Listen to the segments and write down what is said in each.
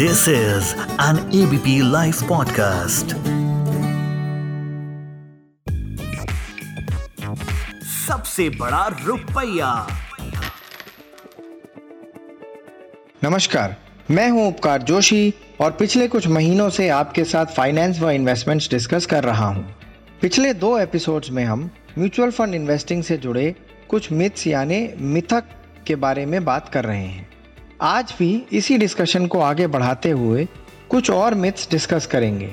This is an ABP Life podcast. सबसे बड़ा रुपया नमस्कार मैं हूँ उपकार जोशी और पिछले कुछ महीनों से आपके साथ फाइनेंस व इन्वेस्टमेंट्स डिस्कस कर रहा हूँ। पिछले दो एपिसोड्स में हम म्यूचुअल फंड इन्वेस्टिंग से जुड़े कुछ मिथ्स यानी मिथक के बारे में बात कर रहे हैं आज भी इसी डिस्कशन को आगे बढ़ाते हुए कुछ और मिथ्स डिस्कस करेंगे।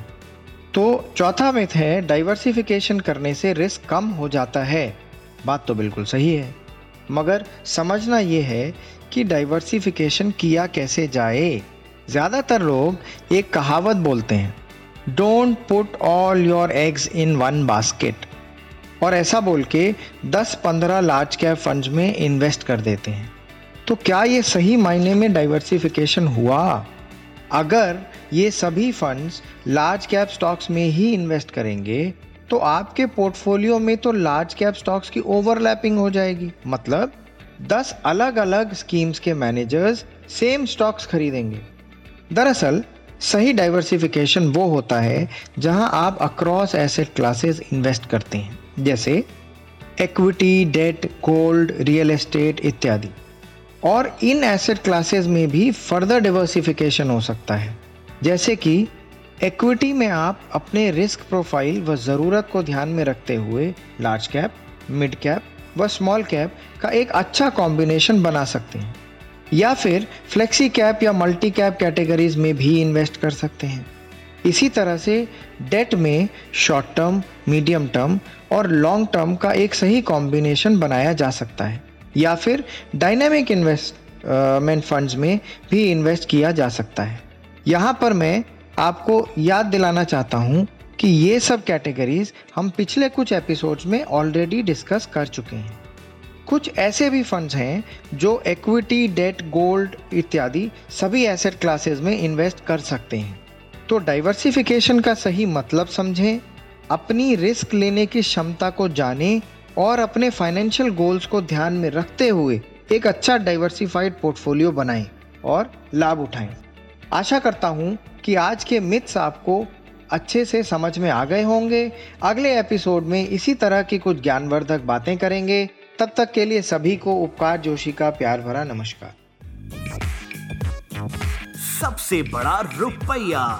तो चौथा मिथ है डाइवर्सिफिकेशन करने से रिस्क कम हो जाता है। बात तो बिल्कुल सही है। मगर समझना ये है कि डाइवर्सिफिकेशन किया कैसे जाए। ज़्यादातर लोग एक कहावत बोलते हैं don't put all your eggs in one basket और ऐसा बोल के 10-15 लार्ज कैप फंड्स में इन्वेस्ट कर देते हैं। तो क्या ये सही मायने में डाइवर्सिफिकेशन हुआ? अगर ये सभी फंड्स लार्ज कैप स्टॉक्स में ही इन्वेस्ट करेंगे तो आपके पोर्टफोलियो में तो लार्ज कैप स्टॉक्स की ओवरलैपिंग हो जाएगी। मतलब 10 अलग अलग स्कीम्स के मैनेजर्स सेम स्टॉक्स खरीदेंगे। दरअसल, सही डाइवर्सिफिकेशन वो होता है जहाँ आप अक्रॉस एसेट क्लासेस इन्वेस्ट करते हैं, जैसे equity debt gold real estate इत्यादि। और इन एसेट क्लासेस में भी फर्दर डिवर्सिफिकेशन हो सकता है। जैसे कि इक्विटी में आप अपने रिस्क प्रोफ़ाइल व ज़रूरत को ध्यान में रखते हुए लार्ज कैप मिड कैप व स्मॉल कैप का एक अच्छा कॉम्बिनेशन बना सकते हैं। या फिर फ्लेक्सी कैप या मल्टी कैप कैटेगरीज में भी इन्वेस्ट कर सकते हैं। इसी तरह से डेट में शॉर्ट टर्म मीडियम टर्म और लॉन्ग टर्म का एक सही कॉम्बिनेशन बनाया जा सकता है। या फिर डायनेमिक इन्वेस्टमेंट फंड्स में भी इन्वेस्ट किया जा सकता है। यहाँ पर मैं आपको याद दिलाना चाहता हूँ कि ये सब कैटेगरीज हम पिछले कुछ एपिसोड्स में ऑलरेडी डिस्कस कर चुके हैं। कुछ ऐसे भी फंड्स हैं जो इक्विटी डेट गोल्ड इत्यादि सभी एसेट क्लासेस में इन्वेस्ट कर सकते हैं। तो डाइवर्सिफिकेशन का सही मतलब समझें, अपनी रिस्क लेने की क्षमता को जानें और अपने फाइनेंशियल गोल्स को ध्यान में रखते हुए एक अच्छा डाइवर्सिफाइड पोर्टफोलियो बनाएँ और लाभ उठाएँ। आशा करता हूँ कि आज के मिथ्स आपको अच्छे से समझ में आ गए होंगे। अगले एपिसोड में इसी तरह की कुछ ज्ञानवर्धक बातें करेंगे। तब तक के लिए सभी को उपकार जोशी का प्यार भरा नमस्कार। सबसे बड़ा रुपया।